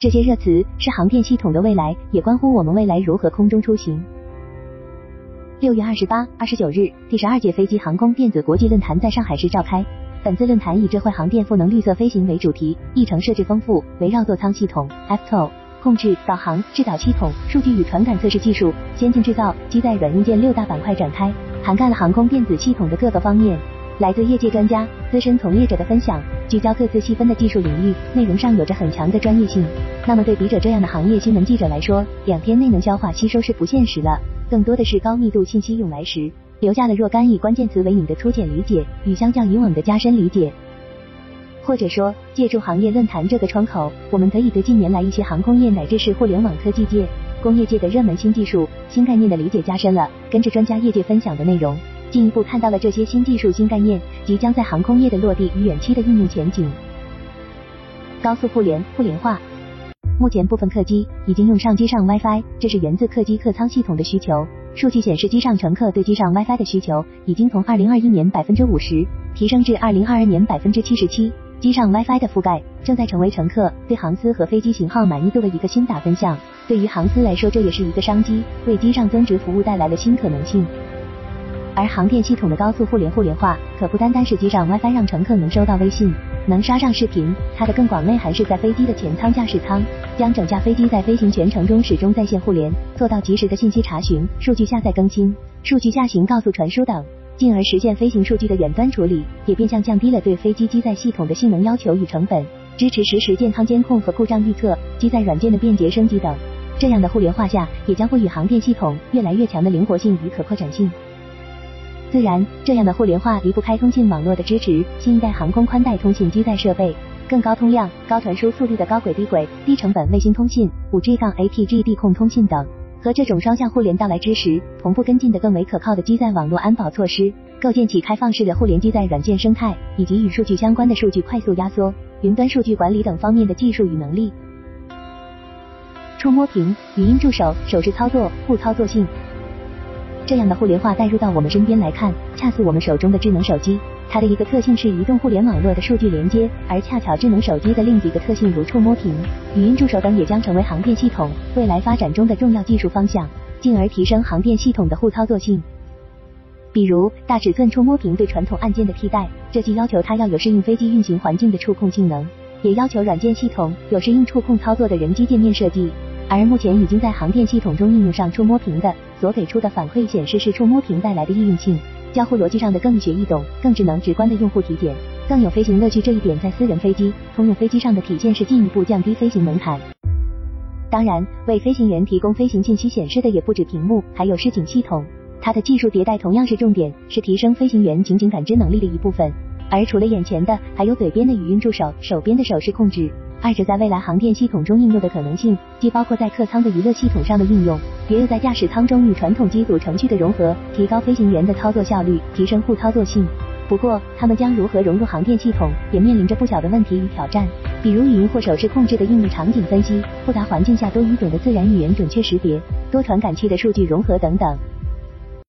这些热词是航电系统的未来，也关乎我们未来如何空中出行。六月二十八、二十九日，第十二届飞机航空电子国际论坛在上海市召开。本次论坛以智慧航电赋能绿色飞行为主题，议程设置丰富，围绕座舱系统、FTO、控制、导航、制导系统、数据与传感测试技术、先进制造、机载软硬件六大板块展开，涵盖了航空电子系统的各个方面。来自业界专家、资深从业者的分享，聚焦各自细分的技术领域，内容上有着很强的专业性。那么对笔者这样的行业新闻记者来说，两天内能消化吸收是不现实了，更多的是高密度信息涌来时，留下了若干以关键词为引的粗浅理解，与相较以往的加深理解。或者说，借助行业论坛这个窗口，我们可以对近年来一些航空业乃至是互联网科技界、工业界的热门新技术、新概念的理解加深了。跟着专家业界分享的内容。进一步看到了这些新技术、新概念即将在航空业的落地与远期的应用前景。高速互联互联化，目前部分客机已经用上机上 WiFi，这是源自客机客舱系统的需求。数据显示，机上乘客对机上 WiFi 的需求已经从二零二一年百分之五十提升至二零二二年百分之七十七。机上 WiFi 的覆盖正在成为乘客对航司和飞机型号满意度的一个新打分项。对于航司来说，这也是一个商机，为机上增值服务带来了新可能性。而航电系统的高速互联互联化，可不单单是机上 WiFi 让乘客能收到微信，能刷上视频，它的更广内涵是在飞机的前舱驾驶舱，将整架飞机在飞行全程中始终在线互联，做到及时的信息查询、数据下载更新、数据下行告诉传输等，进而实现飞行数据的远端处理，也变相降低了对飞机机载系统的性能要求与成本，支持实时健康监控和故障预测、机载软件的便捷升级等。这样的互联化下，也将会与航电系统越来越强的灵活性与可扩展性。自然，这样的互联化离不开通信网络的支持。新一代航空宽带通信机载设备，更高通量、高传输速率的高轨低轨、低成本卫星通信、五 G 杠 APG 地控通信等，和这种双向互联到来之时，同步跟进的更为可靠的机载网络安保措施，构建起开放式的互联机载软件生态，以及与数据相关的数据快速压缩、云端数据管理等方面的技术与能力。触摸屏、语音助手、手势操作、互操作性。这样的互联化带入到我们身边来看，恰似我们手中的智能手机，它的一个特性是移动互联网络的数据连接，而恰巧智能手机的另几个特性如触摸屏、语音助手等，也将成为航电系统未来发展中的重要技术方向，进而提升航电系统的互操作性。比如大尺寸触摸屏对传统按键的替代，这既要求它要有适应飞机运行环境的触控性能，也要求软件系统有适应触控操作的人机界面设计。而目前已经在航电系统中应用上触摸屏的，所给出的反馈显示是触摸屏带来的易用性、交互逻辑上的更易学易懂、更智能直观的用户体检，更有飞行乐趣。这一点在私人飞机、通用飞机上的体现是进一步降低飞行门槛。当然，为飞行员提供飞行信息显示的也不止屏幕，还有示警系统。它的技术迭代同样是重点，是提升飞行员情景感知能力的一部分。而除了眼前的，还有嘴边的语音助手、手边的手势控制。二者在未来航电系统中应用的可能性，既包括在客舱的娱乐系统上的应用，也有在驾驶舱中与传统机组程序的融合，提高飞行员的操作效率，提升互操作性。不过，他们将如何融入航电系统，也面临着不小的问题与挑战，比如语音或手势控制的应用场景分析、复杂环境下多语种的自然语言准确识别、多传感器的数据融合等等。